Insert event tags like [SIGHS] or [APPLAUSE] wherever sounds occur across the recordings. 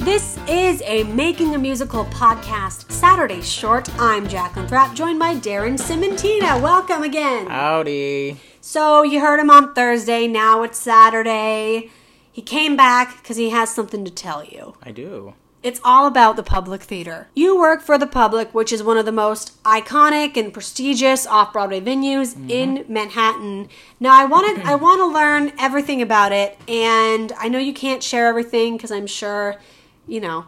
This is a Making a Musical podcast, Saturday short. I'm Jacqueline Thrapp, joined by Darren Simontina. Welcome again. Howdy. So, you heard him on Thursday, now it's Saturday. He came back because he has something to tell you. I do. It's all about the Public Theater. You work for the Public, which is one of the most iconic and prestigious off-Broadway venues mm-hmm. in Manhattan. Now, I wanted I [CLEARS THROAT] want to learn everything about it, and I know you can't share everything because I'm sure, you know,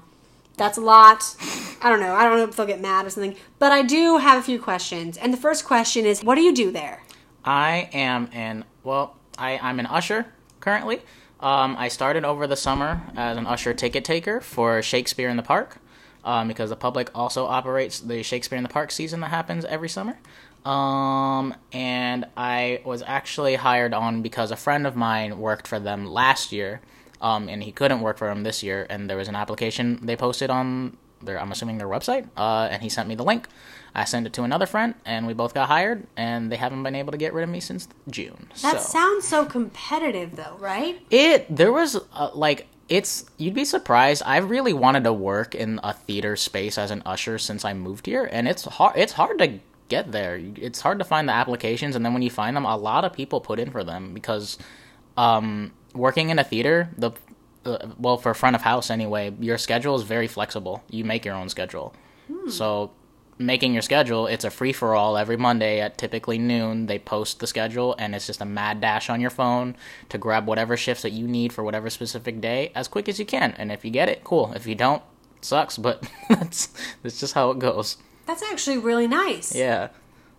that's a lot. I don't know. I don't know if they'll get mad or something. But I do have a few questions. And the first question is, what do you do there? I am an well, I, I'm an usher currently. Um, I started over the summer as an usher ticket taker for Shakespeare in the Park, um, because the public also operates the Shakespeare in the Park season that happens every summer. Um, and I was actually hired on because a friend of mine worked for them last year, um, and he couldn't work for them this year. And there was an application they posted on their, I'm assuming their website, uh, and he sent me the link. I sent it to another friend, and we both got hired. And they haven't been able to get rid of me since June. That so. sounds so competitive, though, right? It there was uh, like it's you'd be surprised. I really wanted to work in a theater space as an usher since I moved here, and it's hard. It's hard to get there. It's hard to find the applications, and then when you find them, a lot of people put in for them because um, working in a theater, the uh, well for front of house anyway, your schedule is very flexible. You make your own schedule, so making your schedule, it's a free for all every Monday at typically noon. They post the schedule and it's just a mad dash on your phone to grab whatever shifts that you need for whatever specific day as quick as you can. And if you get it, cool. If you don't, sucks, but [LAUGHS] that's that's just how it goes. That's actually really nice. Yeah.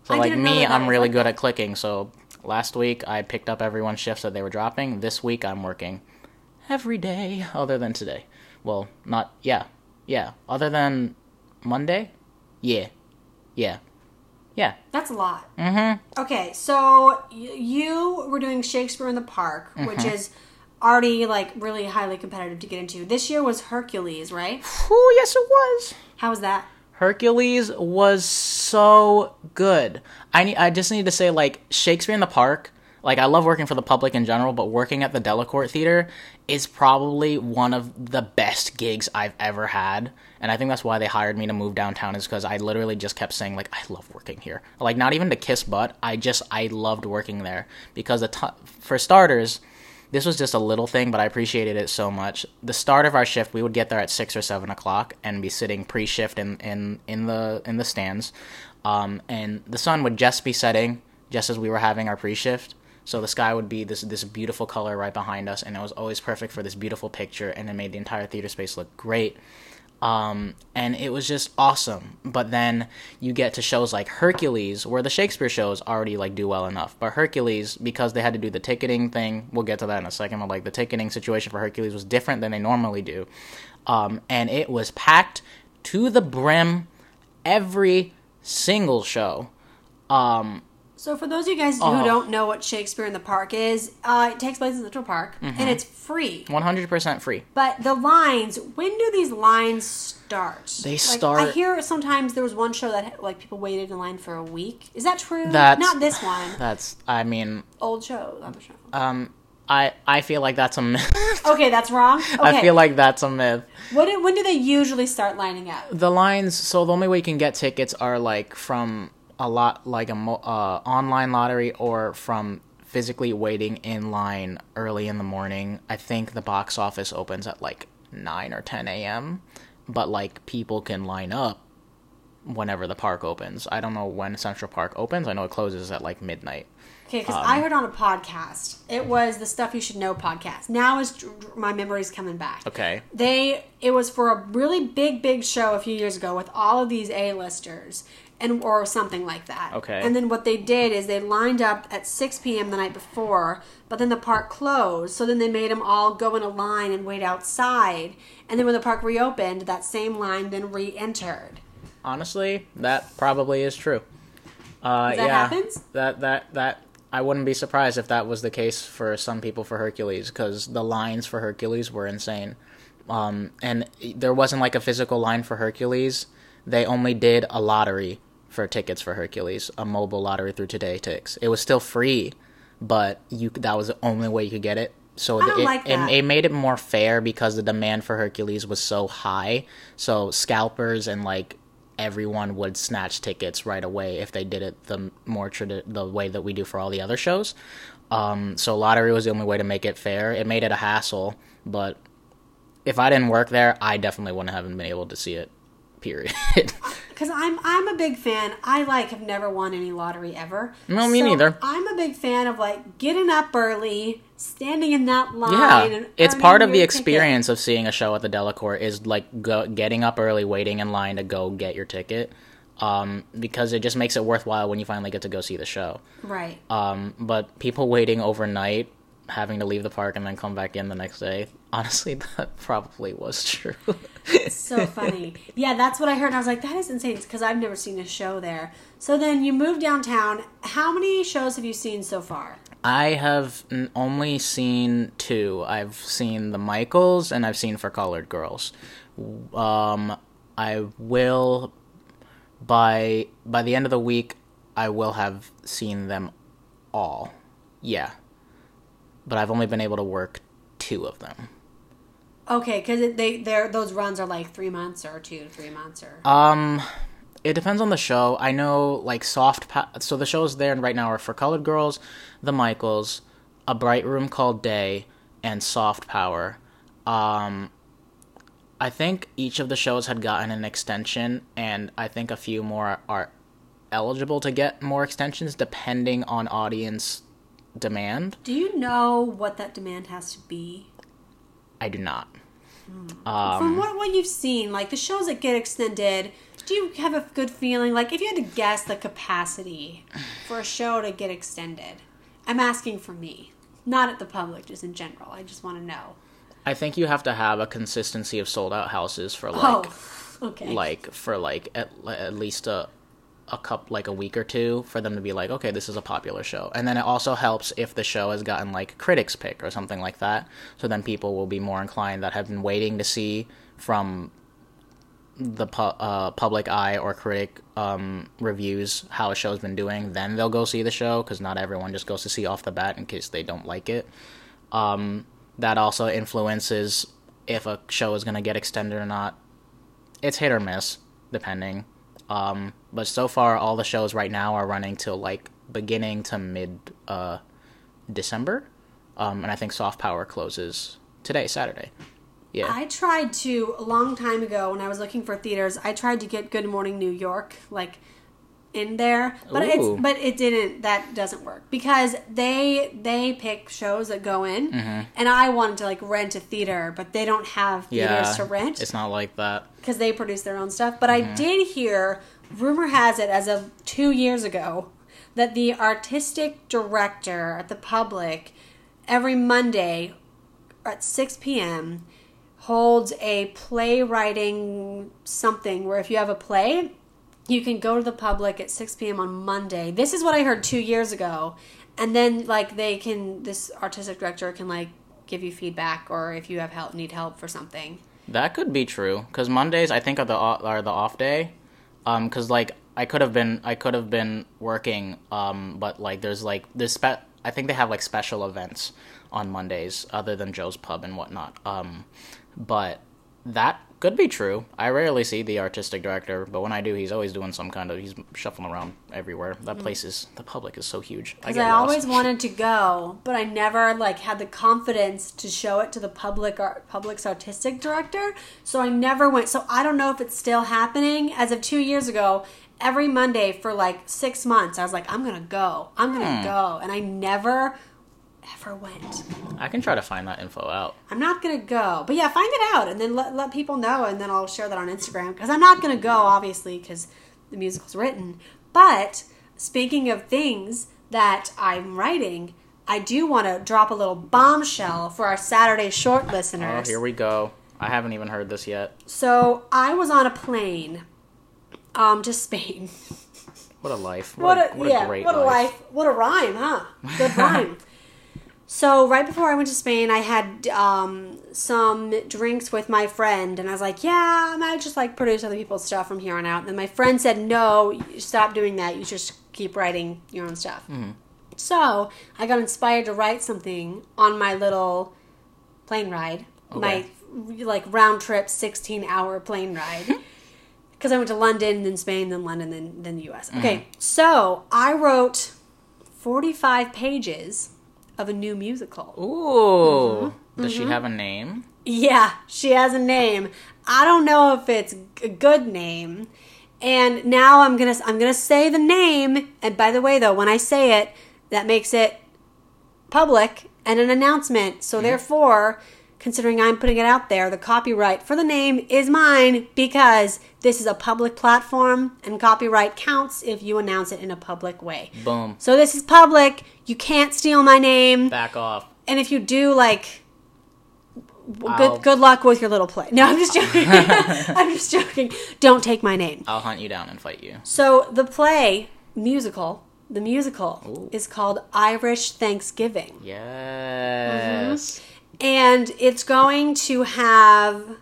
So I like me, I'm really like good that. at clicking. So last week I picked up everyone's shifts that they were dropping. This week I'm working every day other than today. Well, not yeah. Yeah, other than Monday? Yeah. Yeah. Yeah. That's a lot. Mm-hmm. Okay, so y- you were doing Shakespeare in the Park, which Mm-hmm. is already like really highly competitive to get into. This year was Hercules, right? Oh, yes it was. How was that? Hercules was so good. I need, I just need to say like Shakespeare in the Park. Like I love working for the public in general, but working at the Delacorte Theater is probably one of the best gigs I've ever had. And I think that's why they hired me to move downtown is because I literally just kept saying like I love working here. Like not even to kiss butt, I just I loved working there because the t- for starters, this was just a little thing, but I appreciated it so much. The start of our shift, we would get there at six or seven o'clock and be sitting pre-shift in in in the in the stands, um, and the sun would just be setting just as we were having our pre-shift. So the sky would be this this beautiful color right behind us, and it was always perfect for this beautiful picture, and it made the entire theater space look great. Um, and it was just awesome. But then you get to shows like Hercules, where the Shakespeare shows already like do well enough. But Hercules, because they had to do the ticketing thing, we'll get to that in a second. But like the ticketing situation for Hercules was different than they normally do, um, and it was packed to the brim every single show. Um, So for those of you guys who Oh. don't know what Shakespeare in the Park is, uh, it takes place in Central Park Mm-hmm. and it's free. 100% free. But the lines, when do these lines start? They Like, I hear sometimes there was one show that like people waited in line for a week. Is that true? That's- Not this one. That's, I mean, Old show. Other show. um, I I feel like that's a myth. [LAUGHS] Okay, that's wrong. Okay. I feel like that's a myth. What do, when do they usually start lining up? the lines so the only way you can get tickets are like from a lot like a mo- uh, online lottery or from physically waiting in line early in the morning. I think the box office opens at like 9 or 10 a.m but like people can line up whenever the park opens. I don't know when central park opens. I know it closes at like midnight. Okay, because Um, I heard on a podcast, it was the Stuff You Should Know podcast. Now is my memory's coming back. okay. They it was for a really big big show a few years ago with all of these A-listers and or something like that. Okay. And then what they did is they lined up at 6 p.m. the night before, but then the park closed. So then they made them all go in a line and wait outside. And then when the park reopened, that same line then re-entered. honestly that probably is true uh That yeah happens? that that that I wouldn't be surprised if that was the case for some people for Hercules because the lines for Hercules were insane. Um, and there wasn't like a physical line for Hercules. They only did a lottery for tickets for Hercules, a mobile lottery through Today Tix. It was still free, but you that was the only way you could get it. so it, like it, it made it more fair because the demand for Hercules was so high. So scalpers and like everyone would snatch tickets right away if they did it the more tradi- the way that we do for all the other shows. Um, so lottery was the only way to make it fair. It made it a hassle, but if I didn't work there, I definitely wouldn't have been able to see it. Period. [LAUGHS] Because I'm I'm a big fan. I like have never won any lottery ever. No, me neither. I'm a big fan of like getting up early, standing in that line. yeah, and it's part of the ticket. experience of seeing a show at the Delacorte is like go, getting up early, waiting in line to go get your ticket. Um, because it just makes it worthwhile when you finally get to go see the show. Right. Um, but people waiting overnight, having to leave the park and then come back in the next day, honestly, [LAUGHS] that probably was true. so funny. Yeah, that's what I heard. And I was like, that is insane because I've never seen a show there. So then you moved downtown. How many shows have you seen so far? I have only seen two. I've seen the Michaels and I've seen For Colored Girls. Um, I will by by the end of the week. I will have seen them all. Yeah, but I've only been able to work two of them. Okay, because they they're those runs are like three months or two, to three months or. Um, it depends on the show. I know like soft. Pa- so the shows there and right now are for colored girls, the Michaels, a bright room called Day, and Soft Power. Um, I think each of the shows had gotten an extension, and I think a few more are eligible to get more extensions depending on audience demand. Do you know what that demand has to be? I do not. Hmm. From what, what you've seen, like the shows that get extended, do you have a good feeling? Like if you had to guess the capacity for a show to get extended, I'm asking for me, not at the public, just in general. I just want to know. I think you have to have a consistency of sold out houses for oh, like oh, okay. like for like at, at least a a cup like a week or two for them to be like okay this is a popular show. And then it also helps if the show has gotten like critics pick or something like that. So then people will be more inclined that have been waiting to see from the pu- uh, public eye or critic um, reviews how a show's been doing. Then they'll go see the show because not everyone just goes to see off the bat in case they don't like it. Um, that also influences if a show is going to get extended or not. It's hit or miss depending um, but so far all the shows right now are running till like beginning to mid uh, december um, and i think soft power closes today saturday yeah I tried to a long time ago when I was looking for theaters. I tried to get Good Morning New York like in there, but Ooh. it's but it didn't. That doesn't work because they they pick shows that go in, and I wanted to like rent a theater, but they don't have theaters Mm-hmm. yeah to rent it's not like that because they produce their own stuff. But I did hear, rumor has it, as of two years ago, that the artistic director at the public every Monday at 6 p.m. holds a playwriting something where if you have a play, you can go to the public at 6 p.m. on Monday. This is what I heard two years ago. And then, like, they can, this artistic director can, like, give you feedback or if you have help, need help for something. That could be true because Mondays I think are the are the off day. Um, because like I could have been I could have been working. Um, but like there's like this spe- I think they have like special events on Mondays other than Joe's Pub and whatnot. Um, but that could be true. I rarely see the artistic director, but when I do, he's always doing some kind of he's shuffling around everywhere. That place is the public is so huge. I Because get I, always [LAUGHS] wanted to go, but I never like had the confidence to show it to the public art, public's artistic director. So I never went. So I don't know if it's still happening. As of two years ago, every Monday for like six months, I was like, I'm gonna go. I'm gonna Hmm. go, and I never ever went. I can try to find that info out. I'm not gonna go, but yeah, find it out and then let let people know, and then I'll share that on Instagram because I'm not gonna go, obviously, because the musical's written. But speaking of things that I'm writing, I do want to drop a little bombshell for our Saturday short listeners. Oh, here we go. I haven't even heard this yet. so I was on a plane, um, to Spain. What a life! What, What, a, a, what yeah, a great what a life. life. What a rhyme, huh? Good [LAUGHS] rhyme. So right before I went to Spain, I had um, some drinks with my friend, and I was like, "Yeah, I might just like produce other people's stuff from here on out." And then my friend said, "No, stop doing that. You just keep writing your own stuff." Mm-hmm. So I got inspired to write something on my little plane ride, my like round trip 16 hour plane ride. [LAUGHS] Because I went to London, then Spain, then London, then, then the US. Okay, so I wrote 45 pages of a new musical. Ooh. Mm-hmm. Does she have a name? Yeah, she has a name. I don't know if it's a good name. And now I'm gonna I'm gonna say the name. And by the way, though, when I say it, that makes it public and an announcement. So therefore, considering I'm putting it out there, the copyright for the name is mine because this is a public platform and copyright counts if you announce it in a public way. Boom. So this is public. You can't steal my name. Back off. And if you do, like, I'll- good good luck with your little play. No, I'm just [LAUGHS] joking. [LAUGHS] I'm just joking. Don't take my name. I'll hunt you down and fight you. So the play musical, the musical Ooh. is called Irish Thanksgiving, Yes. Mm-hmm. And it's going to have.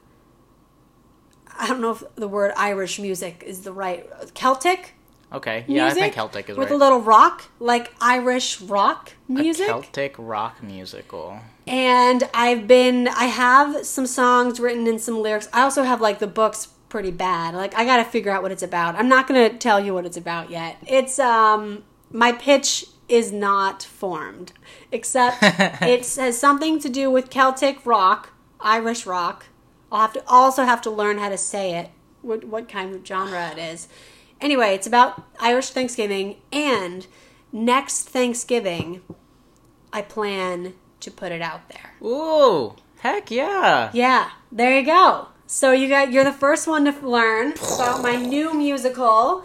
I don't know if the word Irish music is the right Celtic Okay. Yeah, I think Celtic is right. with right. a little rock, like Irish rock music. A Celtic rock musical. and I've been I have some songs written and some lyrics. I also have like the books pretty bad. Like I got to figure out what it's about. I'm not going to tell you what it's about yet. It's um my pitch is not formed except [LAUGHS] it has something to do with Celtic rock, Irish rock. I'll have to also have to learn how to say it. What what kind of genre it is. Anyway, it's about Irish Thanksgiving and next Thanksgiving I plan to put it out there. Ooh. Heck yeah. Yeah, there you go. So you got you're the first one to learn about my new musical,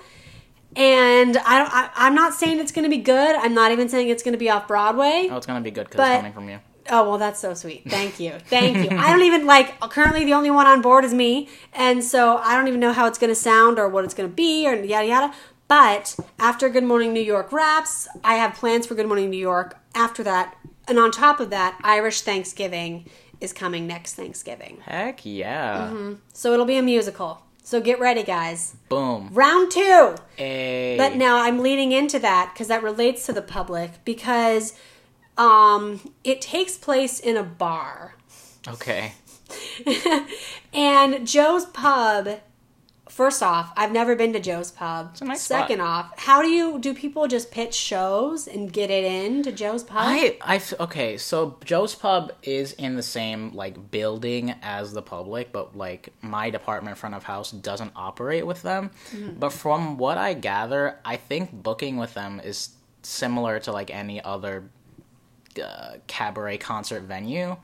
and I don't. I, I'm not saying it's going to be good. I'm not even saying it's going to be off Broadway. Oh, it's gonna be good because it's coming from you. Oh well, that's so sweet. Thank you, thank you. I don't even like. Currently, the only one on board is me, and so I don't even know how it's going to sound or what it's going to be or yada yada. But after Good Morning New York wraps, I have plans for Good Morning New York after that, and on top of that, Irish Thanksgiving is coming next Thanksgiving. Heck yeah. Mm-hmm. So it'll be a musical. So get ready, guys. Boom. Round two. Hey. But now I'm leading into that because that relates to the public because um, it takes place in a bar. Okay. [LAUGHS] and Joe's Pub, first off, I've never been to Joe's Pub. a nice Second off, how do you do people just pitch shows and get it in to Joe's Pub? I, I okay, so Joe's Pub is in the same like building as the public, but like my department front of house doesn't operate with them. But from what I gather, I think booking with them is similar to like any other uh, cabaret concert venue,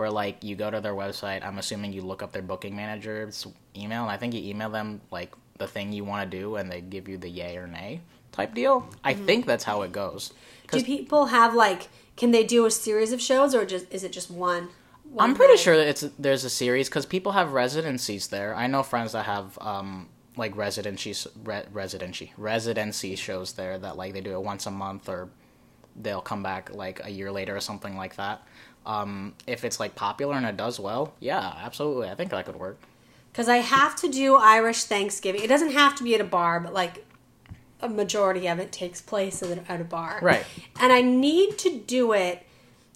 where like you go to their website. I'm assuming you look up their booking manager's email, and I think you email them like the thing you want to do, and they give you the yay or nay type deal. I think that's how it goes. do people have like, can they do a series of shows or just is it just one? one I'm pretty night? sure that it's there's a series because people have residencies there. I know friends that have um like residency re- residency residency shows there that like they do it once a month or they'll come back like a year later or something like that. Um, if it's like popular and it does well, yeah, absolutely. I think that could work. Because I have to do Irish Thanksgiving. It doesn't have to be at a bar, but like a majority of it takes place at a, bar. Right. And I need to do it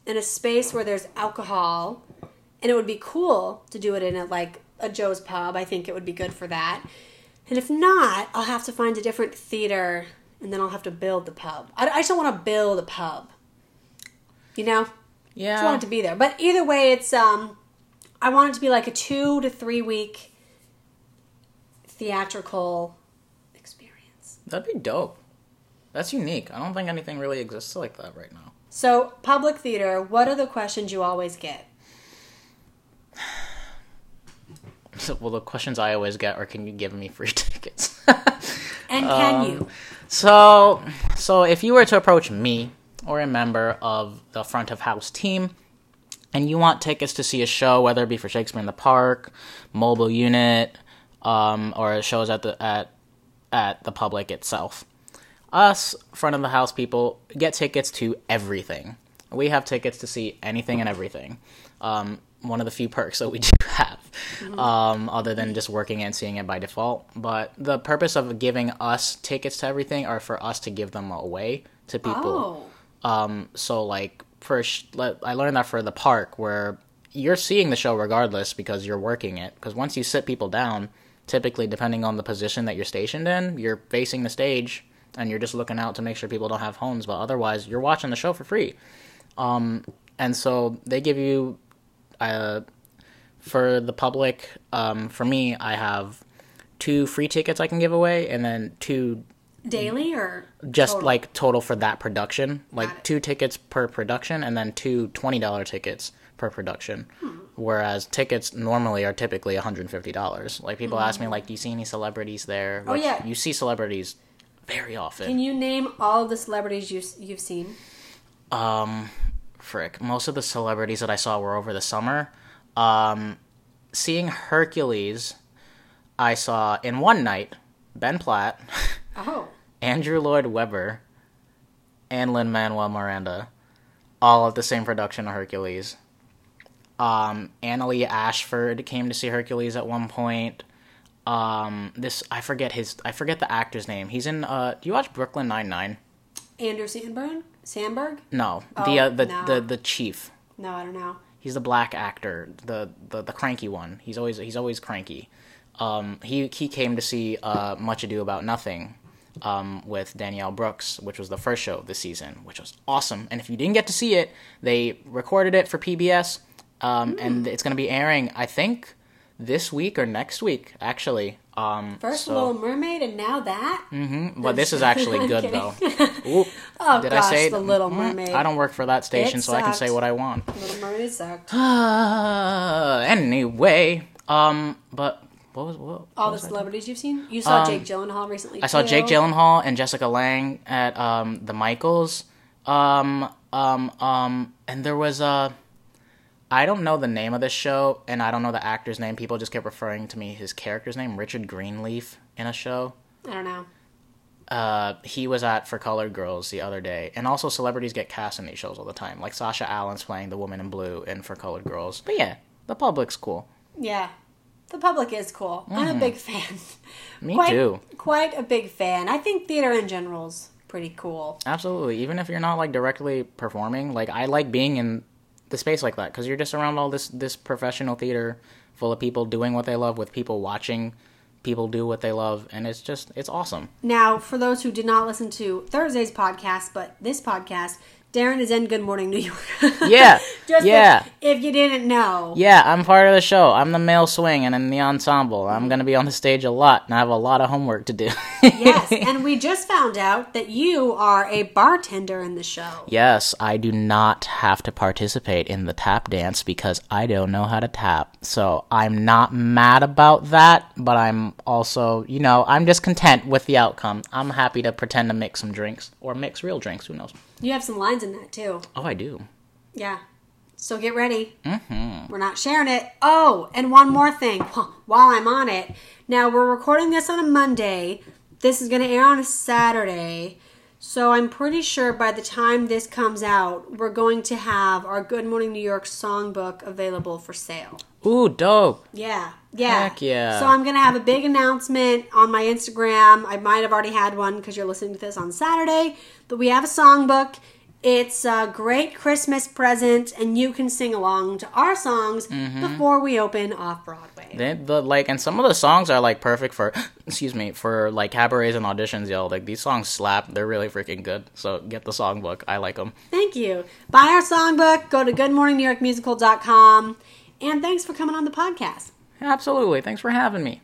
in a space where there's alcohol. And it would be cool to do it in a, like a Joe's Pub. I think it would be good for that. And if not, I'll have to find a different theater and then I'll have to build the pub. I, I just don't want to build a pub. You know? I Yeah, just want it to be there. But either way, it's um, I want it to be like a two to three week theatrical experience. that'd be dope. That's unique. I don't think anything really exists like that right now. So, public theater. What are the questions you always get? So, [SIGHS] well, the questions I always get are, "Can you give me free [LAUGHS] tickets?" And can Um, you? So, so if you were to approach me or a member of the front of house team, and you want tickets to see a show, whether it be for Shakespeare in the Park, mobile unit, um, or shows at the at at the public itself, us front of the house people get tickets to everything. We have tickets to see anything and everything. Um, one of the few perks that we [LAUGHS] do have, um, other than just working and seeing it by default. But the purpose of giving us tickets to everything are for us to give them away to people. Um, so like let, I learned that for the park where you're seeing the show regardless because you're working it. Because once you sit people down, typically depending on the position that you're stationed in, you're facing the stage and you're just looking out to make sure people don't have homes. But otherwise, you're watching the show for free. Um, and so they give you, uh, for the public, um, for me, I have two free tickets I can give away, and then two Daily or just total? like total for that production, like two tickets per production, and then two twenty dollar tickets per production. Hmm. Whereas tickets normally are typically one hundred and fifty dollars. Like people ask me, like, do you see any celebrities there? Hmm. Oh, yeah. you see celebrities very often. Can you name all the celebrities you you've seen? Um, frick. Most of the celebrities that I saw were over the summer. Um, seeing Hercules, I saw in one night Ben Platt, Oh, Andrew Lloyd Webber, and Lin Manuel Miranda, all at the same production of Hercules. Um, Annaleigh Ashford came to see Hercules at one point. Um, this I forget his I forget the actor's name. He's in. Uh, do you watch Brooklyn Nine Nine? Andrew Sandberg. Sandberg? No, Oh, the uh, the, no. the the chief. No, I don't know. He's the black actor, the the, the cranky one. He's always he's always cranky. Um, he he came to see uh, Much Ado About Nothing um, with Danielle Brooks, which was the first show this season, which was awesome. And if you didn't get to see it, they recorded it for PBS, um, and it's going to be airing, I think, this week or next week, actually. Um, First so- Little Mermaid and now that. Mm-hmm. but this is [LAUGHS] actually good though. [LAUGHS] Oop, Oh did gosh, I say the Little Mm, Mermaid. I don't work for that station, It so I can say what I want. Little Mermaid sucked. Uh, [SIGHS] anyway, um, but what was what? All what the celebrities you've seen. You saw Um, Jake Gyllenhaal recently. I saw too. Jake Gyllenhaal and Jessica Lange at um, the Michaels. Um, um, um, and there was a. I don't know the name of this show, and I don't know the actor's name. People just kept referring to me his character's name, Richard Greenleaf, in a show. I don't know. Uh, he was at For Colored Girls the other day, and also celebrities get cast in these shows all the time. Like Sasha Allen's playing the woman in blue in For Colored Girls. But yeah, the public's cool. Yeah, the public is cool. I'm a big fan. Mm-hmm. Me quite, too. Quite a big fan. I think theater in general's pretty cool. Absolutely. Even if you're not like directly performing, like I like being in the space like that because you're just around all this this professional theater full of people doing what they love with people watching people do what they love and it's just it's awesome. Now, for those who did not listen to Thursday's podcast, but this podcast, Darren is in Good Morning New York. [LAUGHS] Yeah, Just yeah. If, if you didn't know. Yeah, I'm part of the show. I'm the male swing and in the ensemble. I'm mm-hmm. going to be on the stage a lot and I have a lot of homework to do. Yes, [LAUGHS] and we just found out that you are a bartender in the show. Yes, I do not have to participate in the tap dance because I don't know how to tap. So I'm not mad about that, but I'm also, you know, I'm just content with the outcome. I'm happy to pretend to mix some drinks or mix real drinks. Who knows? You have some lines in that too. Oh, I do. Yeah. So get ready. Mm-hmm. We're not sharing it. Oh, and one more thing [LAUGHS] while I'm on it. Now, we're recording this on a Monday. This is going to air on a Saturday. So I'm pretty sure by the time this comes out, we're going to have our Good Morning New York songbook available for sale. Ooh, dope. Yeah. Yeah. Heck yeah. So I'm going to have a big announcement on my Instagram. I might have already had one because you're listening to this on Saturday. But we have a songbook. It's a great Christmas present, and you can sing along to our songs Mm-hmm. before we open off Broadway. They, the like, and some of the songs are like perfect for, [COUGHS] excuse me, for like cabarets and auditions. y'all. like these songs slap. They're really freaking good. So get the songbook. I like them. Thank you. Buy our songbook. Go to goodmorningnewyorkmusical.com. And thanks for coming on the podcast. Absolutely. Thanks for having me.